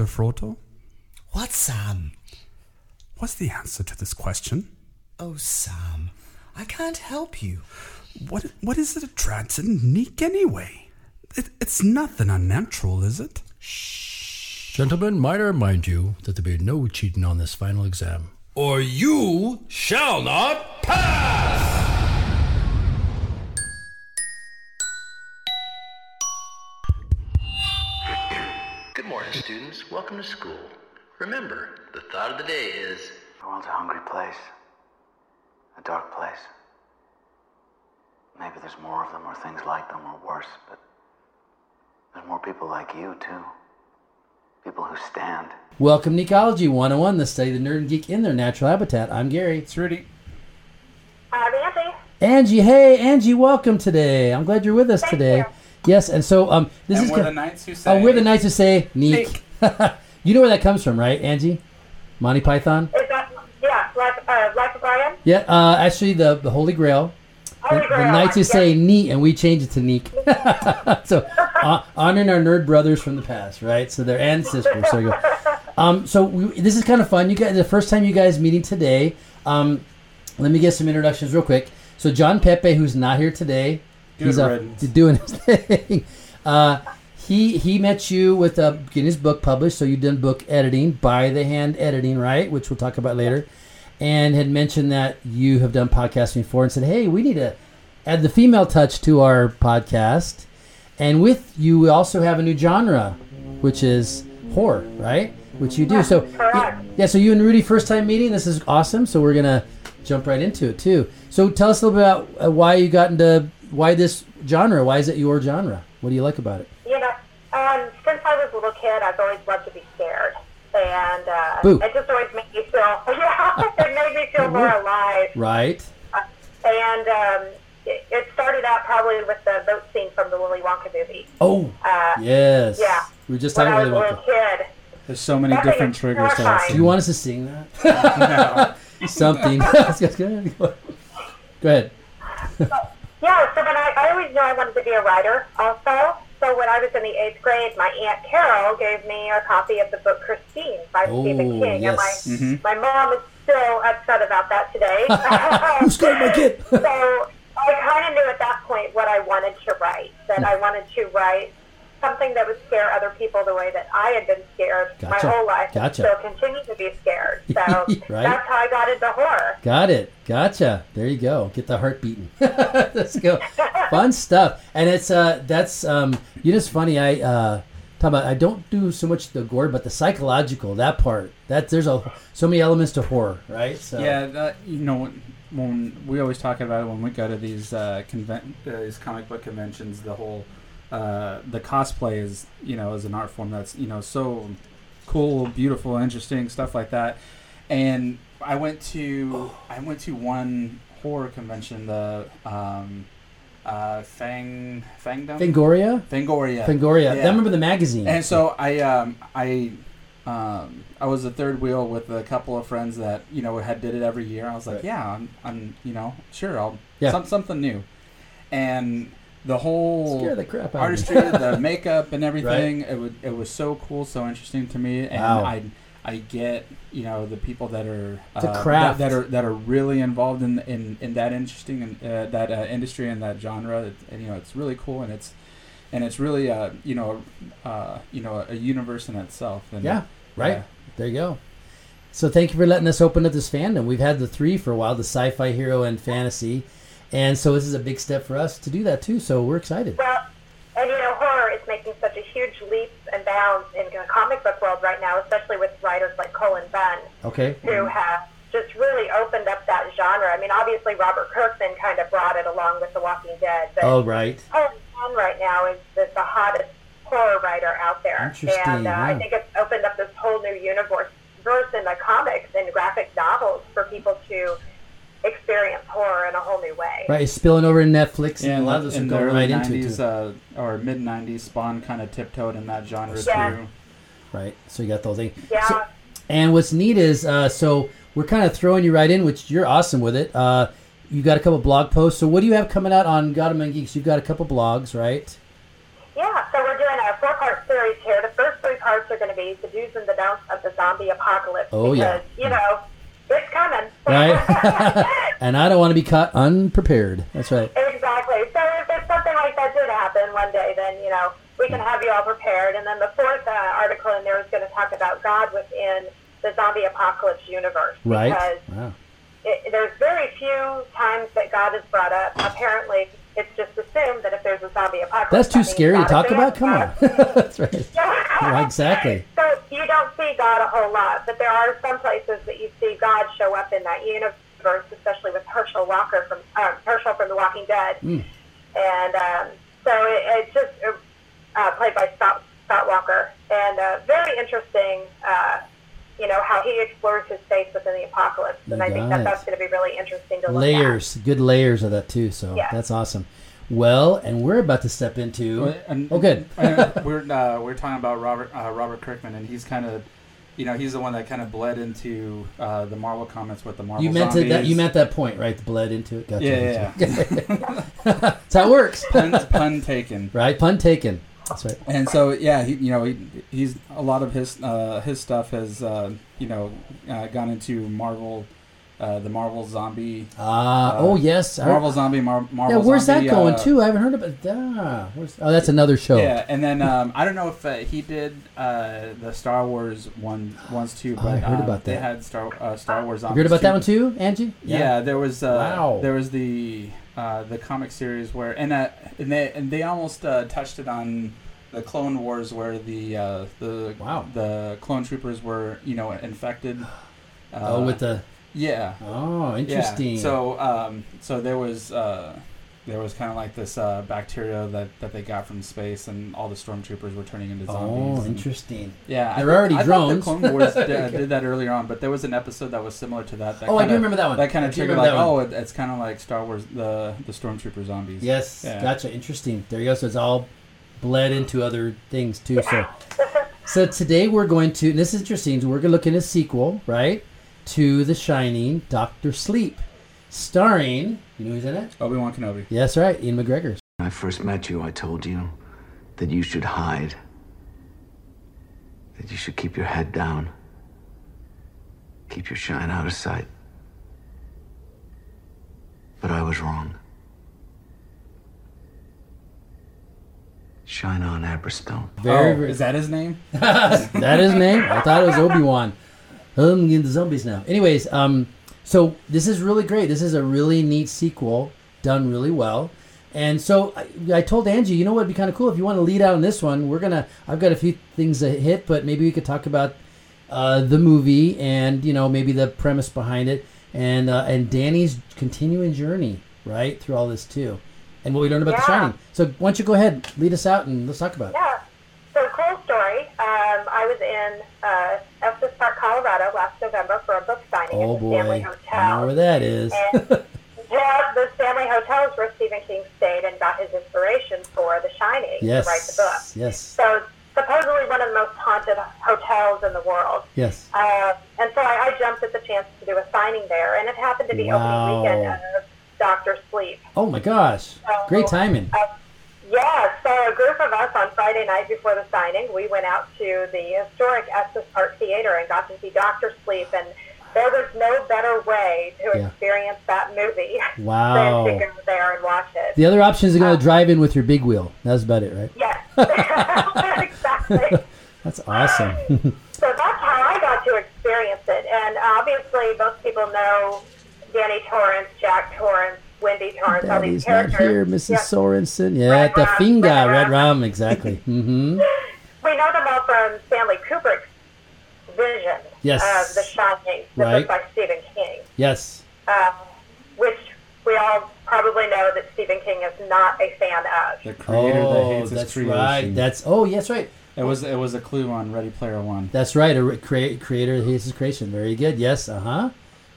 Mr. Frodo? What, Sam? What's the answer to this question? Oh, Sam, I can't help you. What what is it attracts in Nick anyway? It, it's nothing unnatural, is it? Shh. Gentlemen, might I remind you that there be no cheating on this final exam. Or you shall not pass! Morning, students. Welcome to school. Remember, the thought of the day is The world's a hungry place. A dark place. Maybe there's more of them or things like them or worse, but there's more people like you, too. People who stand. Welcome to Ecology 101, the study of the nerd and geek in their natural habitat. I'm Gary. It's Rudy. I'm Andy. Angie, hey, Angie, welcome today. I'm glad you're with us Thank today. you. Yes, and so um, this and is we're ki- the knights who say. oh, we're the knights who say neek. you know where that comes from, right, Angie? Monty Python. Is that yeah, like uh, like Brian? Yeah, uh, actually, the the Holy Grail. The, Holy the Grail, knights who yes. say neat, and we change it to neek. so uh, honoring our nerd brothers from the past, right? So their ancestors. So, you go. Um, so we, this is kind of fun. You guys, the first time you guys meeting today. Um, let me get some introductions real quick. So John Pepe, who's not here today, Good he's up riddance. doing his thing. Uh, he he met you with uh, getting his book published. So you done book editing, by the hand editing, right? Which we'll talk about later. And had mentioned that you have done podcasting before, and said, "Hey, we need to add the female touch to our podcast." And with you, we also have a new genre, which is horror, right? Which you do. So correct. yeah, so you and Rudy first time meeting. This is awesome. So we're gonna jump right into it too. So tell us a little bit about uh, why you got into why this genre. Why is it your genre? What do you like about it? You know, um, since I was a little kid, I've always loved to be scared, and uh, Boo. it just always made me feel yeah, it made me feel more alive. Right. Uh, and um, it, it started out probably with the boat scene from the Willy Wonka movie. Oh, Uh, yes. yeah. We were just when talking about a Willy little Wonka. kid. There's so many That different triggers to terrifying. Do you want us to sing that? Something. Go ahead. Yeah, so when I, I always knew I wanted to be a writer also. So when I was in the eighth grade, my Aunt Carol gave me a copy of the book Christine by Oh, Stephen King. yes. And my, my mom is still upset about that today. Who scared my kid? so I kind of knew at that point what I wanted to write, that I wanted to write something that would scare other people the way that I had been scared Gotcha. my whole life Gotcha. and still continue to be scared. So Right. that's how I got into horror. Got it. Gotcha. There you go. Get the heart beating. Let's go. Fun stuff. And it's uh that's um you know it's funny, I uh talk about I don't do so much the gore, but the psychological, that part. That there's a so many elements to horror, right? So Yeah, that, you know, when- when we always talk about it when we go to these uh, conven- uh, these comic book conventions, the whole uh, the cosplay is you know is an art form that's you know so cool, beautiful, interesting stuff like that. And I went to I went to one horror convention, the um, uh, Fang Fangdom Fangoria? Fangoria Fangoria. Yeah. I remember the magazine. And so I um I um I was a third wheel with a couple of friends that you know had did it every year. I was like, Right. yeah, I'm, I'm you know sure I'll Yeah. some, something new, and the whole Scare the crap out of me. artistry, the makeup and everything. It was it was so cool, so interesting to me, and Wow. I I get you know the people that are uh, The craft. that, that are that are really involved in in, in that interesting and uh, that uh, industry and that genre. It, and, you know, it's really cool, and it's and it's really uh you know uh you know a universe in itself. And, Yeah, right. yeah. There you go. So thank you for letting us open up this fandom. We've had the three for a while, the sci-fi hero and fantasy. And so this is a big step for us to do that too. So we're excited. Well, and you know, horror is making such a huge leaps and bounds in the comic book world right now, especially with writers like Cullen Bunn, Okay. who have just really opened up that genre. I mean, obviously Robert Kirkman kind of brought it along with The Walking Dead, but Oh, right. Cullen Bunn right now is the, the hottest horror writer out there, Interesting, and uh, I think it's opened up this whole new universe verse in the comics and graphic novels for people to experience horror in a whole new way. Right, it's spilling over in Netflix, Yeah, and a lot of us are going early right into it. 90s, uh, or mid '90s, Spawn kind of tiptoed in that genre Yeah. too. Right, so you got those whole thing. Yeah. So- and what's neat is, uh, so we're kind of throwing you right in, which you're awesome with it. Uh, you got a couple blog posts. So what do you have coming out on God Among Geeks? You've got a couple blogs, right? Yeah, so we're doing a four part series here. The first three parts are going to be the do's and the don'ts of the zombie apocalypse. Oh, yeah. because, You know, it's coming. Right? and I don't want to be caught unprepared. That's right. Exactly. So if, if something like that did happen one day, then, you know, we can have you all prepared. And then the fourth uh, article in there is going to talk about God within the zombie apocalypse universe. Right. Because Wow. it, there's very few times that God is brought up. Apparently, it's just assumed that if there's a zombie apocalypse, That's too that scary to talk about. Come on. That's right. Yeah. exactly. So you don't see God a whole lot, but there are some places that you see God show up in that universe, especially with Herschel Walker from uh, Herschel from The Walking Dead, Mm. and um, so it, it's just uh, played by Scott, Scott Walker, and uh, very interesting. Uh, you know how he explores his faith within the apocalypse, and You I think that it. that's going to be really interesting to look at. Layers, good layers of that too. So Yeah. that's awesome. Well, and we're about to step into. And, Oh, good. we're uh, we're talking about Robert uh, Robert Kirkman, and he's kind of, you know, he's the one that kind of bled into uh, the Marvel comics with the Marvel. You meant that. You meant that point, right? The Bled into it. Gotcha. Yeah, gotcha. That's how it works. pun, pun taken. Right? Pun taken. That's right. And so yeah, he, you know, he, he's a lot of his uh, his stuff has uh, you know uh, gone into Marvel, uh, the Marvel zombie. Ah, uh, oh yes. I- Marvel zombie, Mar- Marvel. yeah, where's zombie, that going uh, too? I haven't heard about that. Where's, oh, that's another show. Yeah, and then um, I don't know if uh, he did uh, the Star Wars one once too, Oh, I heard um, about they that. had Star Star Wars. You heard about that one too, Angie? Yeah, there was. Uh, Wow. There was the uh, the comic series where and uh, and they and they almost uh, touched it on the Clone Wars where the uh, the Wow. the clone troopers were you know infected. Uh, oh, with the. yeah. Oh, Yeah. interesting. So um, so there was uh, there was kind of like this uh, bacteria that, that they got from space, and all the stormtroopers were turning into zombies. Oh, and- interesting. Yeah, They're I, already I thought drones. The Clone Wars did, uh, did that earlier on, but there was an episode that was similar to that. that Oh, I do remember that one. That kind of triggered like, oh, it, it's kind of like Star Wars, the the stormtrooper zombies. Yes, Yeah. gotcha. Interesting. There you go. So it's all bled into other things too. So, so today we're going to. And this is interesting. So We're going to look at a sequel, right, to The Shining, Doctor Sleep, starring. You know who's in it? Obi Wan Kenobi. Yes, right. Ewan McGregor. When I first met you, I told you that you should hide, that you should keep your head down, keep your shine out of sight. But I was wrong. Shine on, Abra Stone. Very, oh, is that his name? that his name? I thought it was Obi Wan. I'm getting the zombies now. Anyways, um, so this is really great. This is a really neat sequel, done really well. And so I, I told Angie, you know what would be kind of cool if you want to lead out on this one. We're gonna. I've got a few things to hit, but maybe we could talk about uh, the movie and you know maybe the premise behind it and uh, and Danny's continuing journey right through all this too, and what we learned about the Yeah. Shining. So why don't you go ahead, lead us out, and let's talk about it. Yeah. So cool story. Um, I was in uh, Colorado last November for a book signing Oh at the Stanley Hotel. I know where that is. And yeah, the Stanley Hotel is where Stephen King stayed and got his inspiration for The Shining yes, to write the book. yes, So supposedly one of the most haunted hotels in the world. yes. Uh, and so I, I jumped at the chance to do a signing there, and it happened to be Wow. opening weekend of Doctor Sleep. Oh my gosh, great timing. Uh, yeah, so a group of us on Friday night before the signing, we went out to the historic Estes Park Theater and got to see Doctor Sleep, and there was no better way to Yeah. experience that movie Wow. than to go there and watch it. The other option is going to um, drive in with your big wheel. That's about it, right? Yes, exactly. That's awesome. So that's how I got to experience it. And obviously, most people know Danny Torrance, Jack Torrance, Wendy Torrance, all these Daddy's not here, Mrs. Yeah. Sorensen. Yeah, Red the Rum, finger, Red red Rum. rum, exactly. hmm We know them all from Stanley Kubrick's vision Yes. of The Shining, the Right. book by Stephen King, Yes. uh, which we all probably know that Stephen King is not a fan of. The creator that Oh, hates his that's creation. right. That's oh, yes, right. it was it was a clue on Ready Player One. That's right. A re- crea- creator hates his creation. Very good. Yes. Uh huh.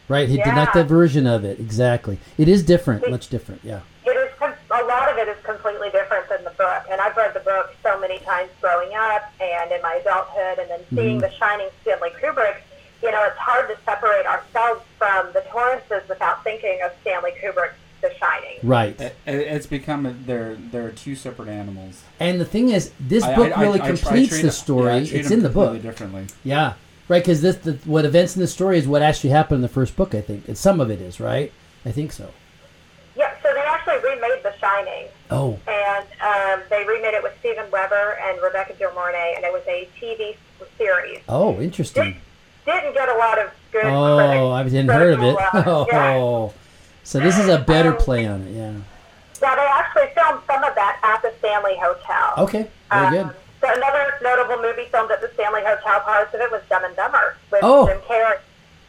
Right. He did not Yeah. that version of it. Exactly. It is different. Much different. Yeah. It is com- a lot of it is completely different than the book, and I've read the book so many times growing up and in my adulthood, and then mm-hmm. seeing The Shining, Stanley Kubrick. You know, it's hard to separate ourselves from the Torrances without thinking of Stanley Kubrick's The Shining. Right. It, it- it's become a, they're they're two separate animals. And the thing is, this I- book I- I- really I tr- I completes the it- story. yeah, it's in the book. differently. Yeah, right. Because this, the, what events in the story is what actually happened in the first book. I think, and some of it is right. I think so. Yeah, so they actually remade The Shining, Oh, and um, they remade it with Steven Weber and Rebecca De Mornay, and it was a TV series. oh, interesting. Didn't get a lot of good. Oh, I hadn't heard of it. love. Yeah. Oh, so this is a better Um, play on it. Yeah. Yeah, they actually filmed some of that at the Stanley Hotel. Okay. Very good. Um, so another notable movie filmed at the Stanley Hotel, parts of it was Dumb and Dumber with Oh. Jim Carrey.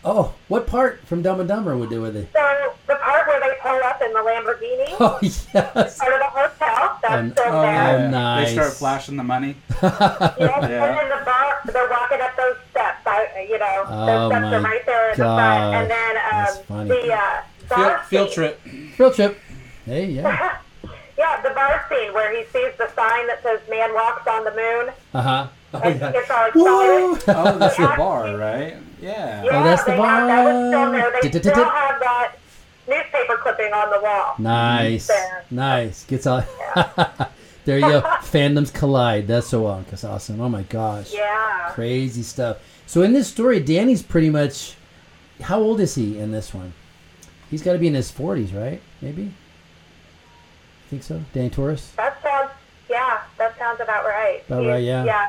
Oh, what part from Dumb and Dumber would do with it? So the part where they pull up in the Lamborghini, Oh yes. part of the hotel, that's still oh, there. yeah. nice. They start flashing the money. Yes, Yeah. And then the bar, they're walking up those steps. I, you know, Oh, those steps my are right there in the front. And then um, the uh, Field, bar field scene. trip. Field trip. Hey, yeah. Yeah, the bar scene where he sees the sign that says "Man walks on the moon." Uh huh. Oh and yeah. he all Oh, that's the bar, right? Yeah. Yeah, Oh, that's the they have, that was still there. bar. They still have that newspaper clipping on the wall. Nice. There. Nice. Gets all. there you go. Fandoms collide. That's so awesome. That's awesome. Oh my gosh. Yeah. Crazy stuff. So in this story, Danny's pretty much. How old is he in this one? He's got to be in his forties, right? Maybe. Think so, Danny Torres. That sounds. Yeah, that sounds about right. About He's- right, yeah. Yeah,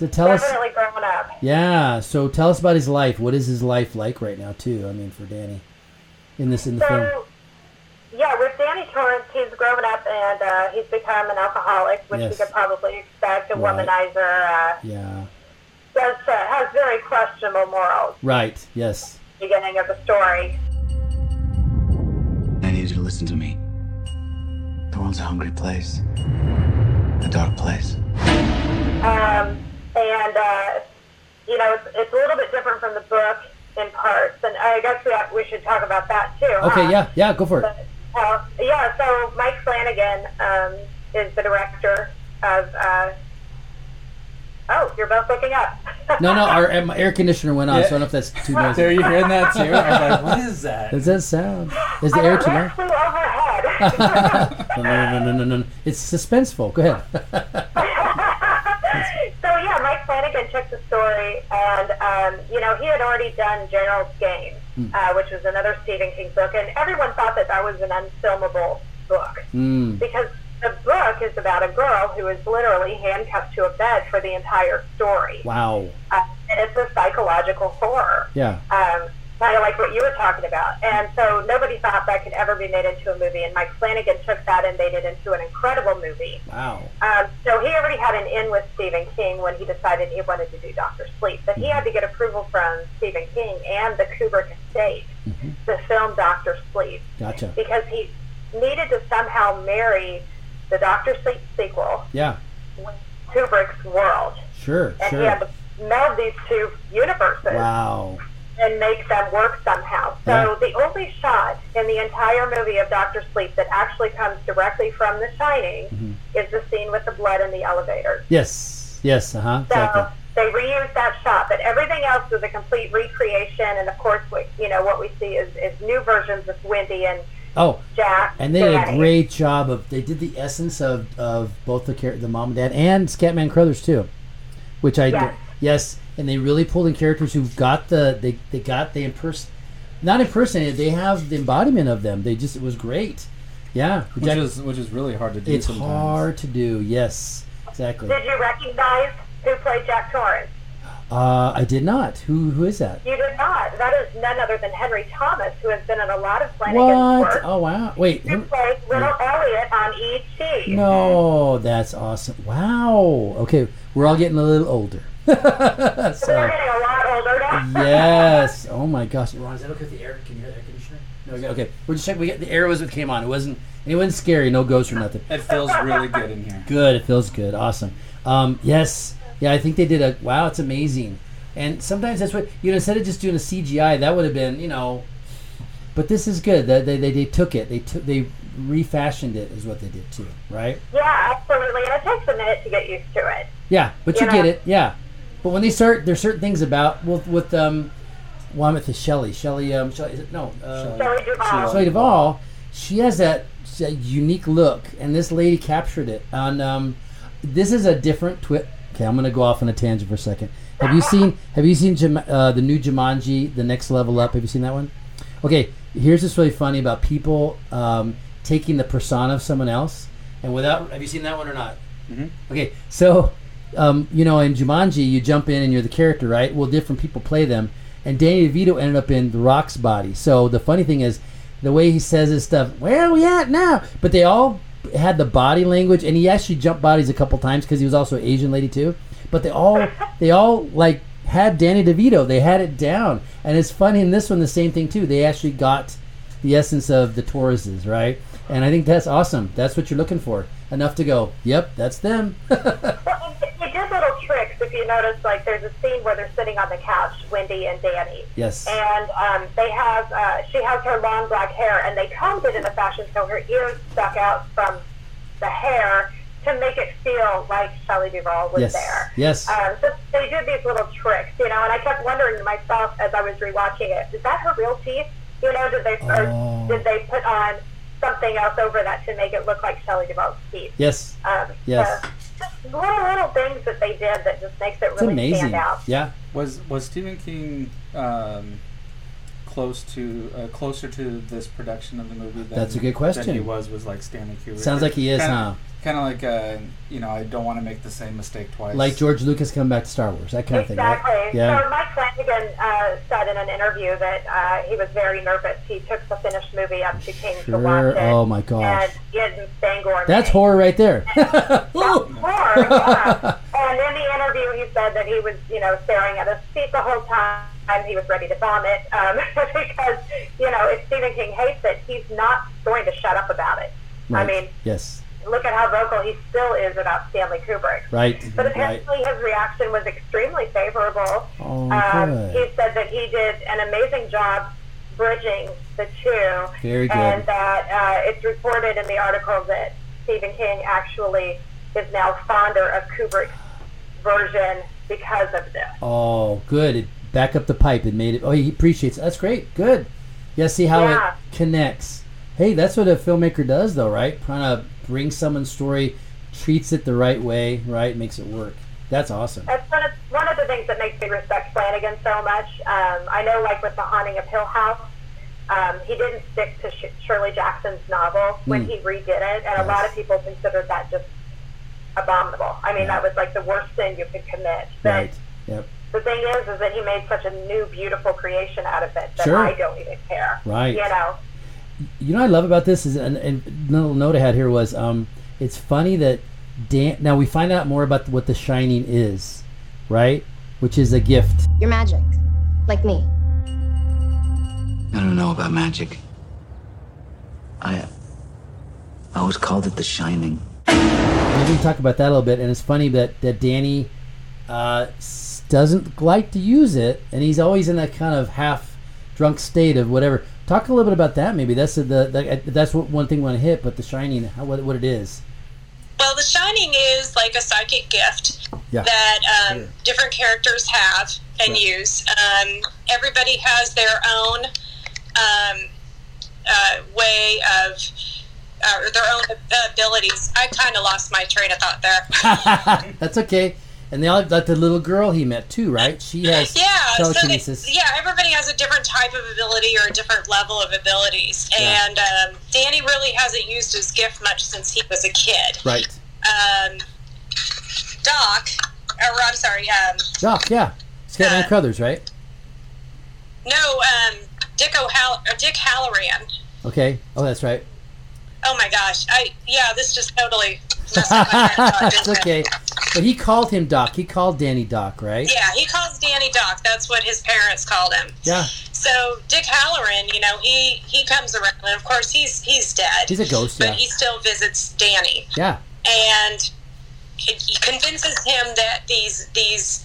To tell us. definitely grown up. Yeah. So tell us about his life. What is his life like right now, too? I mean, for Danny, in this in the film. So, yeah, with Danny Torrance, he's grown up and uh, he's become an alcoholic, which Yes. you could probably expect. A Right. womanizer uh, Yeah. does, uh, has very questionable morals. Right. Yes. Beginning of the story. The a hungry place, a dark place. Um, and, uh, you know, it's, it's a little bit different from the book in parts. And I guess we, have, we should talk about that too. Okay. huh? Yeah. Yeah. Go for it. But, uh, yeah, so Mike Flanagan um, is the director of. Uh, oh, you're both looking up. No, no. Our um, air conditioner went on, so I don't know if that's too noisy. Are you hearing that too? I was like, what is that? Does that sound? Is the I air know, too loud? flew overhead. No, no, no, no, no, no, no. It's suspenseful. Go ahead. so yeah, Mike Flanagan took the story, and um, you know he had already done Gerald's Game, Hmm. uh, which was another Stephen King book, and everyone thought that that was an unfilmable book Mm. because the book is about a girl who is literally handcuffed to a bed for the entire story, Wow. uh, and it's a psychological horror. Yeah. um, kind of like what you were talking about. And so nobody thought that could ever be made into a movie. And Mike Flanagan took that and made it into an incredible movie. Wow. Um, so he already had an in with Stephen King when he decided he wanted to do Doctor Sleep. But he had to get approval from Stephen King and the Kubrick estate to film Doctor Sleep Gotcha. because he needed to somehow marry the Doctor Sleep sequel Yeah. with Kubrick's world. Sure. And he had Sure. to meld these two universes Wow. and make them work somehow. So Yeah. the only shot in the entire movie of Doctor Sleep that actually comes directly from The Shining Mm-hmm. is the scene with the blood in the elevator. Yes. Yes. Uh huh. So Exactly. they reused that shot, but everything else was a complete recreation. And of course, we, you know what we see is, is new versions of Wendy and Oh, Jack. and they did a great job of. They did the essence of of both the char- the mom and dad and Scatman Crothers too, which I Yes. yes, and they really pulled in characters who got the they they got the imperson, not impersonated. They have the embodiment of them. They just it was great. Yeah, Which Jack- is which is really hard to do. it's sometimes. hard to do. Yes, exactly. Did you recognize who played Jack Torrance? Uh, I did not. Who who is that? You did not. That is none other than Henry Thomas, who has been in a lot of Flanagan's What? work. Oh wow! Wait. Who him- played Little Elliot on E.T. No, that's awesome. Wow. Okay, we're all getting a little older. We're getting a lot older now. yes. Oh my gosh. Ron, is that okay with the air? Can you hear the air conditioner? No. Okay. okay. We're just checking. We get the air was what came on. It wasn't. It wasn't scary. No ghosts or nothing. It feels really good in here. Good. It feels good. Awesome. Um, yes. Yeah. I think they did a. Wow. It's amazing. And sometimes that's what you know. Instead of just doing a CGI, that would have been you know. But this is good. They they, they, they took it. They took they refashioned it is what they did too. Right. Yeah, absolutely. And it takes a minute to get used to it. Yeah, but you You get it. Yeah, but when they start, there's certain things about with with um, well, I'm at the Shelley, Shelley, um, Shelley, is it, no, uh, Shelley Duvall. Shelley Duvall. she has that, that unique look, and this lady captured it. And um, this is a different twist. Okay, I'm gonna go off on a tangent for a second. Have you seen Have you seen Jum- uh, the new Jumanji, The Next Level Up? Have you seen that one? Okay, here's what's really funny about people um, taking the persona of someone else, and without. Have you seen that one or not? Mhm. Okay, so um, you know, in Jumanji, you jump in and you're the character, right? Well, different people play them, and Danny DeVito ended up in The Rock's body. So the funny thing is, the way he says his stuff, where are we at now? But they all had the body language, and he actually jumped bodies a couple times because he was also an Asian lady too. But they all, they all like had Danny DeVito. They had it down, and it's funny in this one the same thing too. They actually got the essence of the Tauruses, right? And I think that's awesome. That's what you're looking for. Enough to go, yep, that's them. Did little tricks. If you notice, like there's a scene where they're sitting on the couch, Wendy and Danny. Yes. And um, they have, uh, she has her long black hair, and they combed it in a fashion so her ears stuck out from the hair to make it feel like Shelley Duvall was Yes. there. Yes. Um, so they did these little tricks, you know, and I kept wondering to myself as I was rewatching it, is that her real teeth? You know, did they Oh. did they put on something else over that to make it look like Shelley Duvall's teeth? yes. Um, Yes. so just little little things that they did that just makes it It's really amazing. stand out. Yeah. Was was Stephen King um, close to uh, closer to this production of the movie? Than, That's a good Than question. he was was like Stanley Kubrick. Sounds like he is, kinda, huh? Kind of like uh, you know, I don't want to make the same mistake twice. Like George Lucas coming back to Star Wars, that kind of thing, Exactly. right? Yeah. So Mike Flanagan uh, said in an interview that uh, he was very nervous. He took the finished movie up to King to watch Sure. it. Oh my gosh. And Ian Spangor. That's horror right there. that's Horror, yeah. And in the interview, he said that he was, you know, staring at his feet the whole time. And He was ready to vomit um, because, you know, if Stephen King hates it, he's not going to shut up about it. I mean, yes. Look at how vocal he still is about Stanley Kubrick. Right. But Right. apparently his reaction was extremely favorable. Oh, um, good. he said that he did an amazing job bridging the two. Very good. And that uh, it's reported in the article that Stephen King actually is now fonder of Kubrick's version because of this. Oh, good. It back up the pipe. It made it. Oh, he appreciates. It. That's great. Good. Yeah. See how Yeah. it connects. Hey, that's what a filmmaker does, though, right? Trying to bring someone's story, treats it the right way, right? Makes it work. That's awesome. That's one of, one of the things that makes me respect Flanagan so much. Um, I know, like with The Haunting of Hill House, um, he didn't stick to Sh- Shirley Jackson's novel when Mm. he redid it, and a lot of people considered that just abominable. I mean, that was like the worst sin you could commit. But Right. Yep. the thing is, is that he made such a new, beautiful creation out of it that Sure. I don't even care. Right. You know. You know what I love about this is, and, and little note I had here was, um, it's funny that Dan. Now we find out more about what The Shining is, right? Which is a gift. You're magic. Like me. I don't know about magic. I. I always called it the shining. Maybe we can talk about that a little bit. And it's funny that that Danny uh, doesn't like to use it, and he's always in that kind of half drunk state of whatever. Talk a little bit about that. Maybe that's the, the, the that's what one thing we want to hit, but the shining, how, what what it is. Well, The Shining is like a psychic gift Yeah. that um, Sure. different characters have and use. Um, everybody has their own um, uh, way of, uh, their own abilities. I kind of lost my train of thought there. that's okay. And they all like the little girl he met too, right? She has Yeah, so they, telekinesis. yeah, everybody has a different type of ability or a different level of abilities, Yeah. and um, Danny really hasn't used his gift much since he was a kid. Right. Um, Doc, or I'm sorry, um, Doc, yeah. Scatman Crothers, right? no, um, Dick O'Hall- Dick Hallorann. Okay. Oh, that's right. Oh my gosh, I yeah, this just totally messed up my thought, It's didn't it? But he called him Doc. He called Danny Doc, right? Yeah, he calls Danny Doc. That's what his parents called him. Yeah. So Dick Hallorann, you know, he he comes around, and of course he's he's dead. He's a ghost, but yeah. he still visits Danny, Yeah. and he he convinces him that these these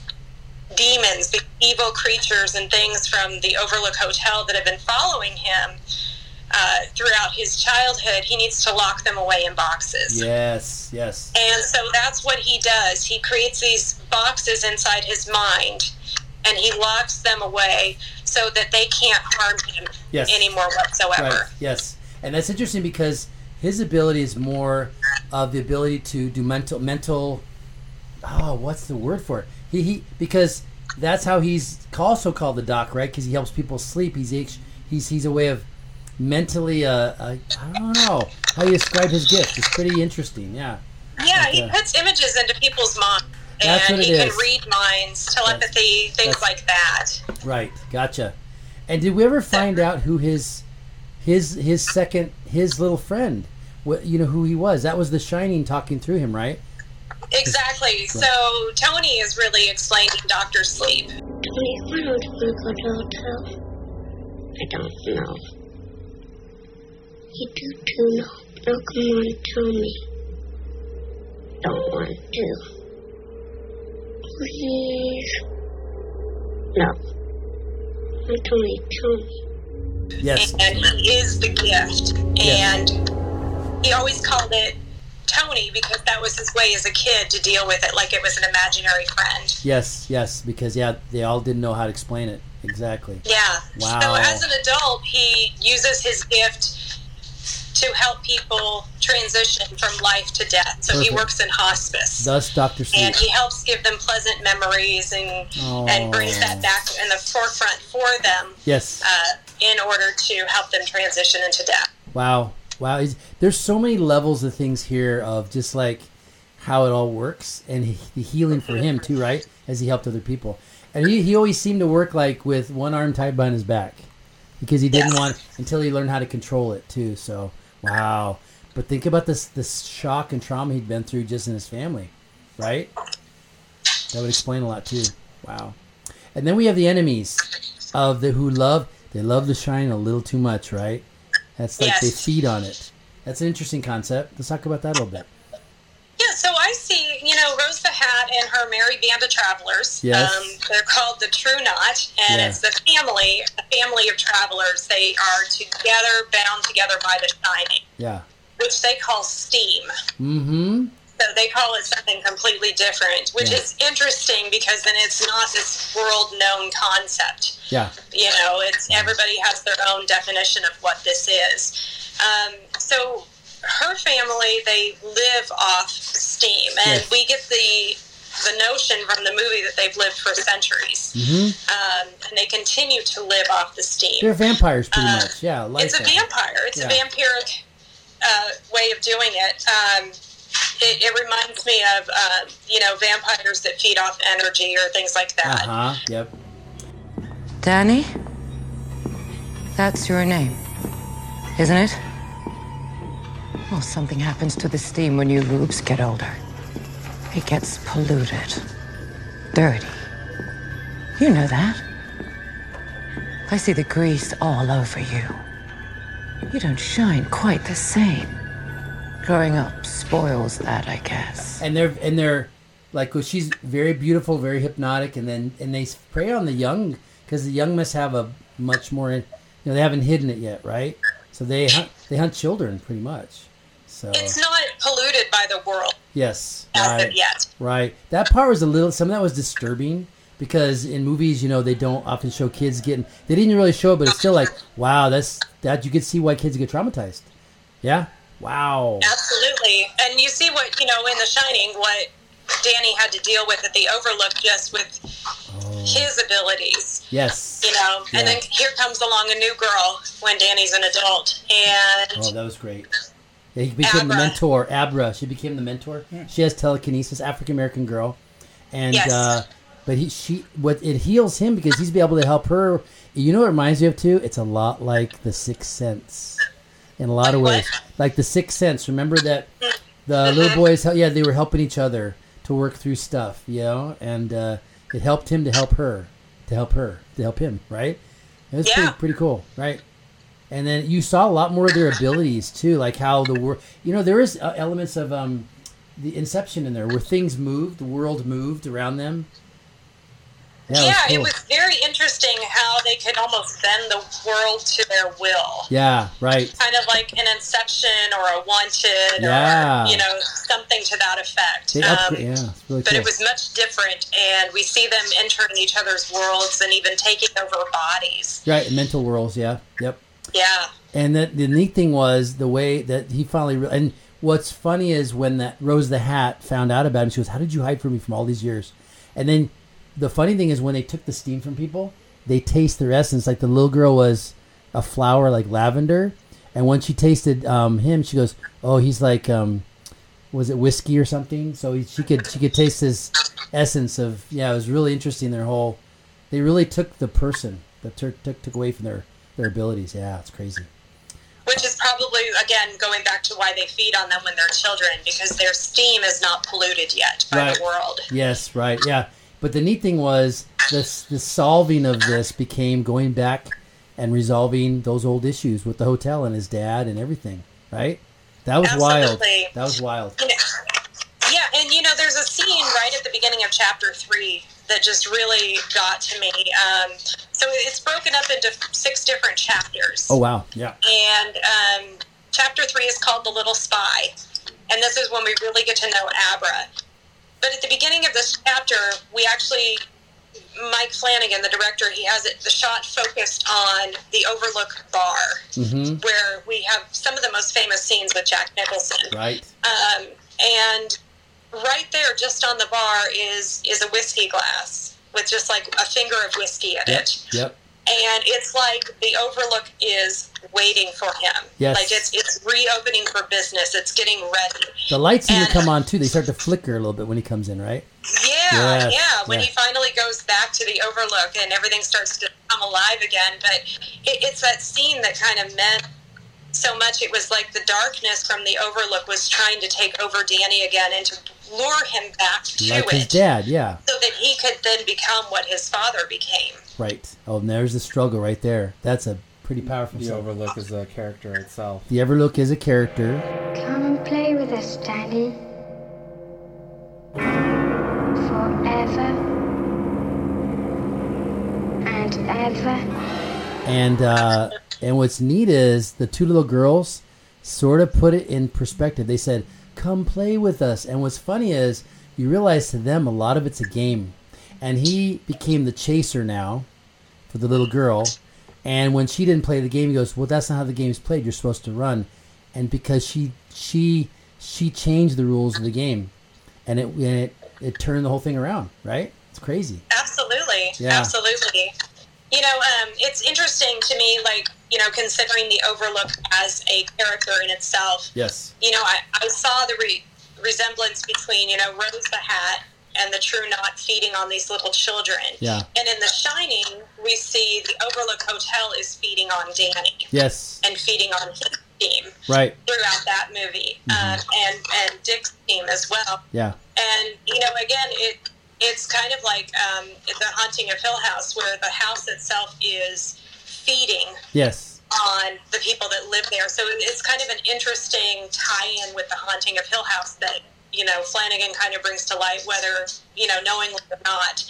demons, the evil creatures and things from the Overlook Hotel that have been following him uh, throughout his childhood, he needs to lock them away in boxes. Yes. Yes. And so that's what he does. He creates these boxes inside his mind and he locks them away so that they can't harm him Yes. anymore whatsoever. Right. Yes. and that's interesting because his ability is more of the ability to do mental mental. Oh, what's the word for it? He he because that's how he's also called the doc, right? Because he helps people sleep. He's he's he's a way of mentally. Uh, uh, I don't know how you describe his gift. It's pretty interesting. Yeah. Yeah, he Okay. puts images into people's minds, That's and what he it can is. read minds, telepathy, things That's- like that. Right. Gotcha. And did we ever find out who his his his second his little friend? What you know who he was? That was the Shining talking through him, right? Exactly. So Tony is really explaining Doctor Sleep. Tony, why don't you go to the hotel? I don't know. You do too No, Now come on, tell me. Don't want to. Please. No. Tony, tell me. Yes. And he is the gift. Yes. And he always called it Tony because that was his way as a kid to deal with it like it was an imaginary friend. Yes. Yes. Because yeah, they all didn't know how to explain it exactly. Yeah. Wow. So as an adult, he uses his gift to help people transition from life to death. So he works in hospice. Thus, Doctor and he helps give them pleasant memories and and brings that back in the forefront for them Yes. uh, in order to help them transition into death. Wow. Wow. There's so many levels of things here of just like how it all works and he, the healing for him too, right? As he helped other people. And he, he always seemed to work like with one arm tied behind his back because he didn't want until he learned how to control it too. So, wow. But think about this this shock and trauma he'd been through just in his family, right? That would explain a lot too. Wow. And then we have the enemies of the who love they love the shine a little too much, right? That's like they feed on it. That's an interesting concept. Let's talk about that a little bit. Yeah, so I see, you know, Rose the Hat and her merry band of travelers. Yes. Um, they're called the True Knot, and Yeah. it's the family, a family of travelers. They are together, bound together by the shining, Yeah. which they call steam. Mm-hmm. So they call it something completely different, which Yeah. is interesting because then it's not this world-known concept. Yeah. You know, it's everybody has their own definition of what this is. Um, so her family, they live off steam, and Yes. we get the the notion from the movie that they've lived for centuries, Mm-hmm. um, and they continue to live off the steam. They're vampires pretty Uh, much. Yeah. Like it's a that. vampire. It's Yeah. a vampiric uh, way of doing it. Um, it. It reminds me of uh, you know vampires that feed off energy or things like that. Uh-huh. Yep. Danny? That's your name, isn't it? Well, something happens to the steam when you rubes get older. It gets polluted, dirty. You know that. I see the grease all over you. You don't shine quite the same. Growing up spoils that, I guess. And they're and they're like well, she's very beautiful, very hypnotic, and then and they prey on the young because the young must have a much more. You know, they haven't hidden it yet, right? So they hunt, they hunt children pretty much. So It's not polluted by the world yes, as right. of yet. Right. That part was a little. Some of that was disturbing because in movies, you know, they don't often show kids getting. They didn't really show it, but it's still like, wow, that's that. You could see why kids get traumatized. Yeah. Wow. Absolutely. And you see what, you know, in The Shining, what Danny had to deal with at the Overlook just with oh. his abilities. Yes. You know, and Yeah. then here comes along a new girl when Danny's an adult. And Oh, that was great. Yeah, he became the mentor. Abra. She became the mentor. She has telekinesis. African American girl, and Yes. uh, but he she what it heals him because he's be able to help her. You know what it reminds me of too? It's a lot like the Sixth Sense, in a lot of ways. Like the Sixth Sense. Remember that the little boys? Yeah, they were helping each other to work through stuff. You know, and uh, it helped him to help her, to help her, to help him. Right? It was Yeah. pretty pretty cool. Right? And then you saw a lot more of their abilities too, like how the world. You know, there is uh, elements of um, the Inception in there, where things moved, the world moved around them. yeah, Yeah, it cool. was very interesting how they could almost bend the world to their will. Yeah, right. Kind of like an Inception or a Wanted Yeah. or, you know, something to that effect. Um, yeah, really but cool. it was much different, and we see them entering each other's worlds and even taking over bodies. right, mental worlds. Yeah, yep. Yeah. And that the neat thing was the way that he finally. Re- and what's funny is when that Rose the Hat found out about him, she goes, "How did you hide from me from all these years?" And then the funny thing is when they took the steam from people, they taste their essence. Like the little girl was a flower like lavender, and when she tasted um, him, she goes, "Oh, he's like." Um, was it whiskey or something? So he, she could she could taste his essence of yeah. It was really interesting. Their whole they really took the person that took took, took away from their their abilities. Yeah, it's crazy. Which is probably again going back to why they feed on them when they're children because their steam is not polluted yet by the world. Yes, right. Yeah. But the neat thing was this the solving of this became going back and resolving those old issues with the hotel and his dad and everything. Right. That was wild. That was wild. You yeah, and you know, there's a scene right at the beginning of chapter three that just really got to me. Um, so it's broken up into six different chapters. Oh wow. Yeah. And um, chapter three is called The Little Spy. And this is when we really get to know Abra. But at the beginning of this chapter, we actually, Mike Flanagan, the director, he has it, the shot focused on the Overlook Bar, Mm-hmm. where we have some of the most famous scenes with Jack Nicholson. Right. Um, and right there, just on the bar, is is a whiskey glass with just like a finger of whiskey in Yep. it Yep. and it's like the overlook is waiting for him Yes. like it's it's reopening for business it's getting ready The lights seem to come on too. They start to flicker a little bit when he comes in, right? yeah Yes, yeah when yeah. he finally goes back to the overlook and everything starts to come alive again but it, it's that scene that kind of meant so much it was like the darkness from the overlook was trying to take over danny again and to lure him back to Like it his dad, yeah. so that he could then become what his father became Right. Oh, and there's the struggle right there. That's a pretty powerful. The song. Overlook is a character itself. The Overlook is a character. Come and play with us, Danny. Forever and ever. And uh, and what's neat is the two little girls sort of put it in perspective. They said, "Come play with us." And what's funny is you realize to them a lot of it's a game. And he became the chaser now for the little girl. And when she didn't play the game, he goes, "Well, that's not how the game's played. You're supposed to run." And because she she she changed the rules of the game, and it and it it turned the whole thing around. Right? It's crazy. Absolutely. Yeah. Absolutely. You know, um, it's interesting to me, like, you know, considering the Overlook as a character in itself. Yes. You know, I, I saw the re- resemblance between, you know, Rose the Hat and the True Knot feeding on these little children. Yeah. And in The Shining, we see the Overlook Hotel is feeding on Danny Yes. and feeding on his steam Right. throughout that movie, um, and and Dick's steam as well. Yeah. And you know, again, it it's kind of like um, the haunting of Hill House, where the house itself is feeding Yes. on the people that live there. So it's kind of an interesting tie-in with the haunting of Hill House that you know Flanagan kind of brings to light, whether you know knowingly or not.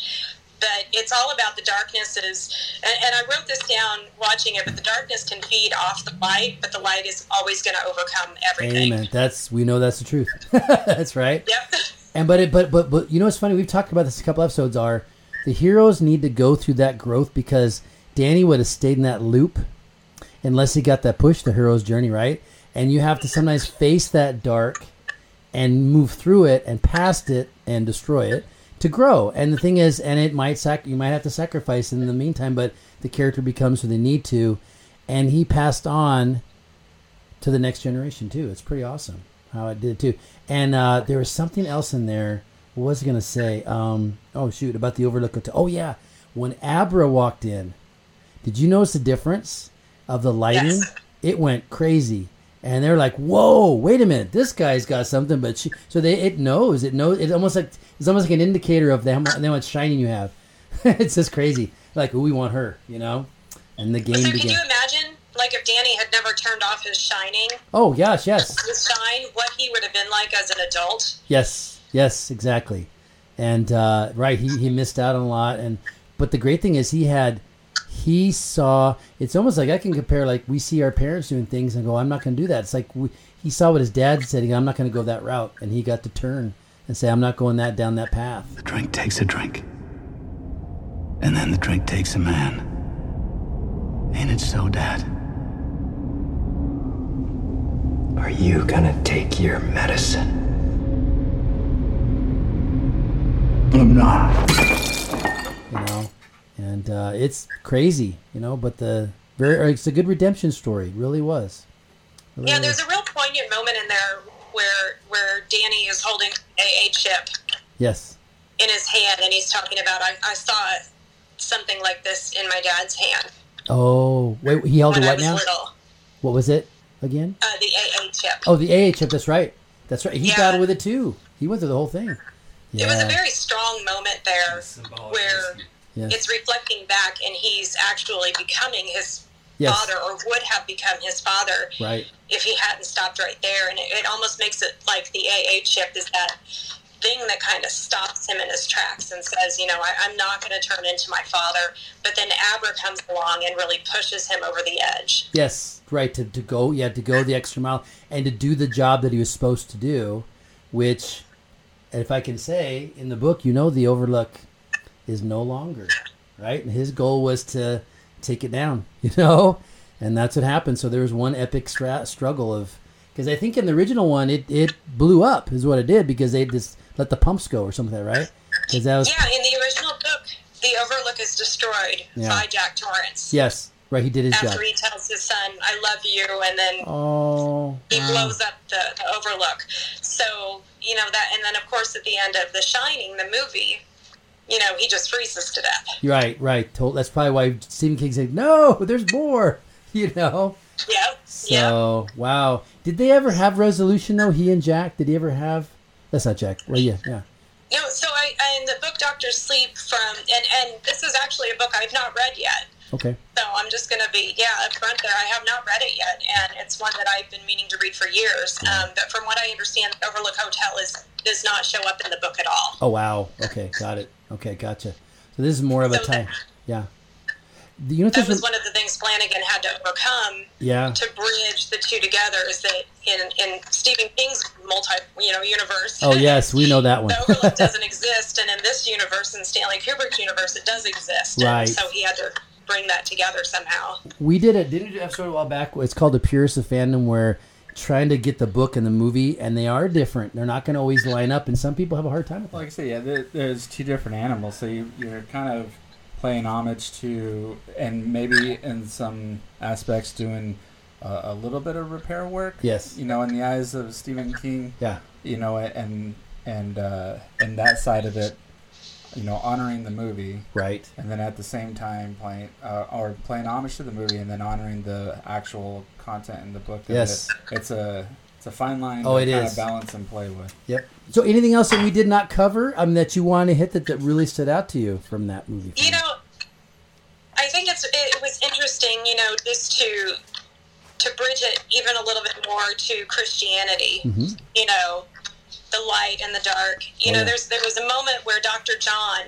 But it's all about the darknesses, and, and I wrote this down watching it. But the darkness can feed off the light, but the light is always going to overcome everything. Amen. That's we know that's the truth. that's right. Yep. And but it but but but you know what's funny? We've talked about this a couple episodes. Are the heroes need to go through that growth because Danny would have stayed in that loop unless he got that push, the hero's journey, right? And you have to sometimes face that dark and move through it and past it and destroy it to grow. And the thing is, and it might sac you might have to sacrifice in the meantime, but the character becomes who they need to, and he passed on to the next generation too. It's pretty awesome how it did too. And uh, there was something else in there. What was I gonna say? Um, oh shoot, about the Overlook Hotel. Oh yeah, when Abra walked in, did you notice the difference of the lighting? It went crazy, and they're like, "Whoa, wait a minute, this guy's got something." But she, so they it knows it knows It's almost like it's almost like an indicator of the how much, how much shining you have. it's just crazy. Like, we want her, you know. And the game So can began. you imagine, like, if Danny had never turned off his shining, Oh gosh, yes. his shine, what he would have been like as an adult? Yes, yes, exactly. And uh, right, he, he missed out on a lot. And but the great thing is he had he saw. It's almost like I can compare like we see our parents doing things and go, I'm not going to do that. It's like we, he saw what his dad said. He, I'm not going to go that route, and he got to turn and say, I'm not going that down that path. The drink takes a drink. And then the drink takes a man. Ain't it so, Dad? Are you gonna take your medicine? I'm not. You know, and uh, it's crazy, you know, but the very it's a good redemption story. It really was. Really Yeah, was. there's a real poignant moment in there where where Danny is holding a a chip Yes. in his hand and he's talking about I, I saw something like this in my dad's hand Oh, wait, he held when it what now? little. What was it again? Uh, the AA chip. Oh, the AA chip. That's right. That's right. He Yeah. battled with it too. He went through the whole thing. Yeah. It was a very strong moment there where Yes. it's reflecting back and he's actually becoming his Yes. father or would have become his father Right. if he hadn't stopped right there. And it, it almost makes it like the AA chip is that thing that kind of stops him in his tracks and says, you know, I, I'm not going to turn into my father. But then Abra comes along and really pushes him over the edge. Yes, right. To, to go, yeah, to go the extra mile and to do the job that he was supposed to do, which, if I can say, in the book, you know, the Overlook is no longer, right? And his goal was to take it down, you know, and that's what happened. So there was one epic stra- struggle of, because I think in the original one, it, it blew up, is what it did, because they just let the pumps go or something, like that, right? Because that was, Yeah, in the original book, the Overlook is destroyed Yeah. by Jack Torrance. yes, right, he did his After job. he tells his son, I love you, and then Oh, he wow. blows up the, the overlook. So, you know, that, and then of course at the end of The Shining, the movie, you know, he just freezes to death. Right, right. That's probably why Stephen King said, "No, there's more." You know. Yep. So wow, did they ever have resolution though? He and Jack, did he ever have? That's not Jack. Well, yeah, yeah. No, so I, in the book Doctor Sleep from, and, and this is actually a book I've not read yet. Okay. So I'm just going to be, yeah, up front there. I have not read it yet, and it's one that I've been meaning to read for years. Um, but from what I understand, Overlook Hotel is does not show up in the book at all. Oh wow. Okay, got it. Okay, gotcha. So this is more of a So time. Yeah. Do You know That this was one of the things Flanagan had to overcome Yeah. to bridge the two together. Is that in in Stephen King's multi, you know, universe? Oh yes, we know that one. the Overlook doesn't exist, and in this universe, in Stanley Kubrick's universe, it does exist. Right. And so he had to bring that together somehow. we did a Didn't we do an episode a while back? It's called the Purest of Fandom, where trying to get the book and the movie, and they are different. They're not going to always line up, and some people have a hard time with Like I say, yeah, there, there's two different animals, so you, you're kind of playing homage to, and maybe in some aspects doing uh, a little bit of repair work. Yes. You know, in the eyes of Stephen King. Yeah. You know, and and uh, and that side of it, you know, honoring the movie. Right. And then at the same time playing uh, or playing homage to the movie, and then honoring the actual content in the book. Yes. it. It's a it's a fine line. Oh, to it kind is. of balance and play with. Yep. So, anything else that we did not cover um, that you want to hit that, that really stood out to you from that movie? You know, I think it's it was interesting, you know, just to to bridge it even a little bit more to Christianity. Mhm. You know, the light and the dark. You Oh, know, yeah. there's there was a moment where Dr. John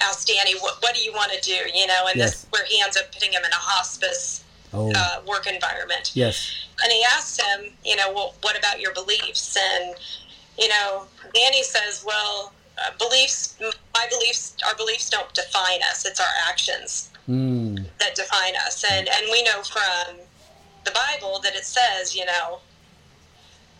asked Danny, "What what do you want to do?" You know, and Yes. this where he ends up putting him in a hospice Oh. uh, work environment. Yes. And he asked him, you know, well, what about your beliefs? And, you know, Danny says, well, uh, beliefs, my beliefs, our beliefs don't define us. It's our actions Mm. that define us. And, and we know from the Bible that it says, you know,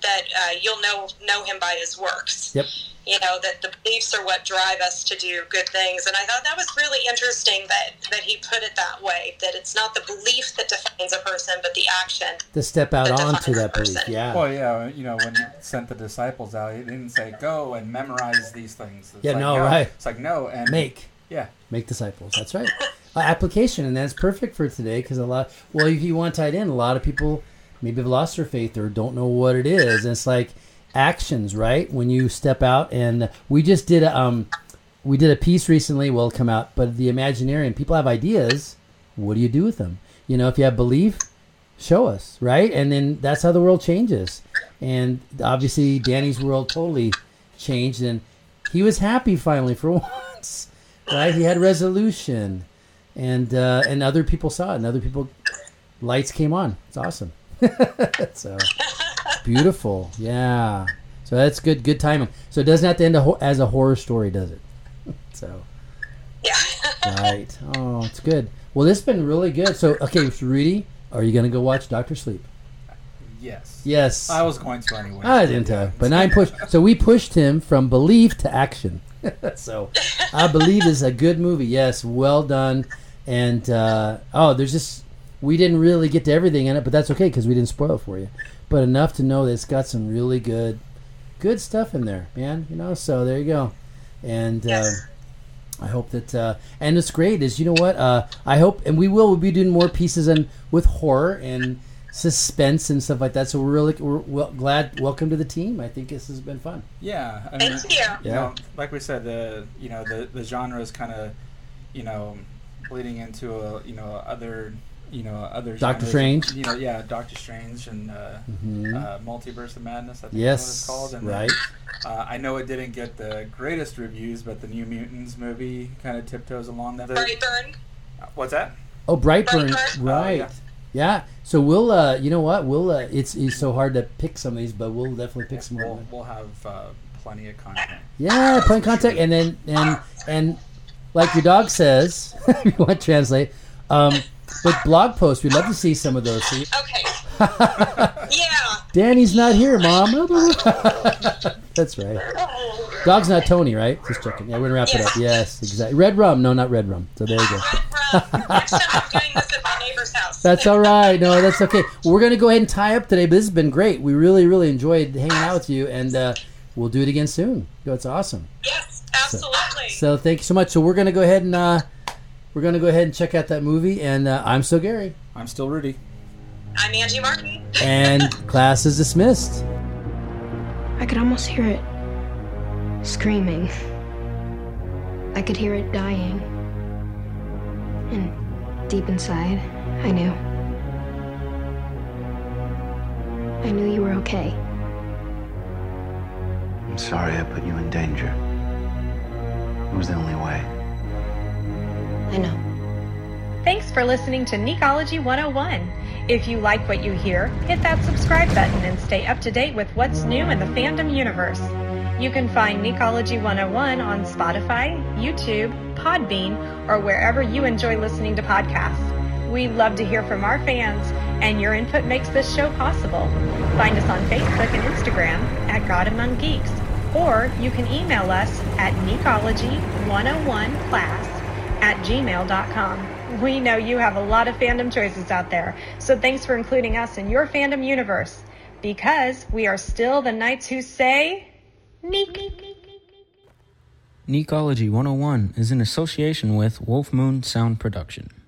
that uh, you'll know, know him by his works. Yep. You know, that the beliefs are what drive us to do good things. And I thought that was really interesting that, that he put it that way, that it's not the belief that defines a person, but the action. To step out That onto that belief. person. Yeah. Well, yeah, you know, when he sent the disciples out, he didn't say go and memorize these things. It's Yeah, like, no, right. It's like no and Make. Yeah. Make disciples. That's right. uh, application, and that's perfect for today because a lot. Well, if you want tied in, a lot of people maybe have lost their faith or don't know what it is. And it's like actions, right? When you step out, and we just did a, um, we did a piece recently. Will come out, but the Imaginarium. People have ideas. What do you do with them? You know, if you have belief, show us, right? And then that's how the world changes. And obviously, Danny's world totally changed, and he was happy finally for once, right? He had resolution, and uh, and other people saw it, and other people lights came on. It's awesome. so beautiful, yeah. So that's good, good timing. So it doesn't have to end a ho- as a horror story, does it? so yeah, right. Oh, it's good. Well, this has been really good. So okay, so Rudy, are you gonna go watch Doctor Sleep? Yes. Yes. I was going to anyway. I didn't tell. But nine push. So we pushed him from belief to action. so I believe is a good movie. Yes, well done. And uh, oh, there's just we didn't really get to everything in it, but that's okay because we didn't spoil it for you. But enough to know that it's got some really good, good stuff in there, man. You know. So there you go. And. Uh, I hope that, uh, and it's great. Is you know what? Uh, I hope, and we will we'll be doing more pieces and with horror and suspense and stuff like that. So we're really we're well, glad. Welcome to the team. I think this has been fun. Yeah, I mean, Thank you. you Yeah. know, like we said, the you know the the genre is kind of you know bleeding into a you know other you know other Doctor genres. Strange. You know, yeah, Doctor Strange and uh, Mhm. uh, Multiverse of Madness. I think Yes, is what it's called. And right. Then, uh, I know it didn't get the greatest reviews, but the New Mutants movie kind of tiptoes along that. Brightburn. What's that? Oh, Brightburn, Brightburn. right? Oh, yeah. So we'll, uh, you know what? We'll. Uh, it's it's so hard to pick some of these, but we'll definitely pick some more. We'll, we'll have uh, plenty of content. Yeah, plain contact, and then and and like your dog says, if you want to translate, um, with blog posts, we'd love to see some of those. See, Okay. yeah. Danny's not here, mom. That's right. Dog's not Tony, right? Just checking. Yeah, we're gonna wrap it up. Yes, exactly. Red rum, no, not red rum. So there you go. Next time I'm doing this at my neighbor's house. That's all right. No, that's okay. We're going to go ahead and tie up today, but this has been great. We really, really enjoyed hanging out with you, and uh, we'll do it again soon. It's awesome. Yes, absolutely. So thank you so much. So we're going to go ahead and uh, we're going to go ahead and check out that movie. And uh, I'm still Gary, I'm still Rudy. I'm Angie Martin. and class is dismissed. I could almost hear it screaming. I could hear it dying. And deep inside, I knew. I knew you were okay. I'm sorry I put you in danger. It was the only way. I know. Thanks for listening to Necology 101. If you like what you hear, hit that subscribe button and stay up to date with what's new in the fandom universe. You can find Necology 101 on Spotify, YouTube, Podbean, or wherever you enjoy listening to podcasts. We love to hear from our fans, and your input makes this show possible. Find us on Facebook and Instagram at God Among Geeks, or you can email us at necology101class at gmail.com. We know you have a lot of fandom choices out there, so thanks for including us in your fandom universe. Because we are still the knights who say, Neek. Necology 101 is in association with Wolf Moon Sound Production.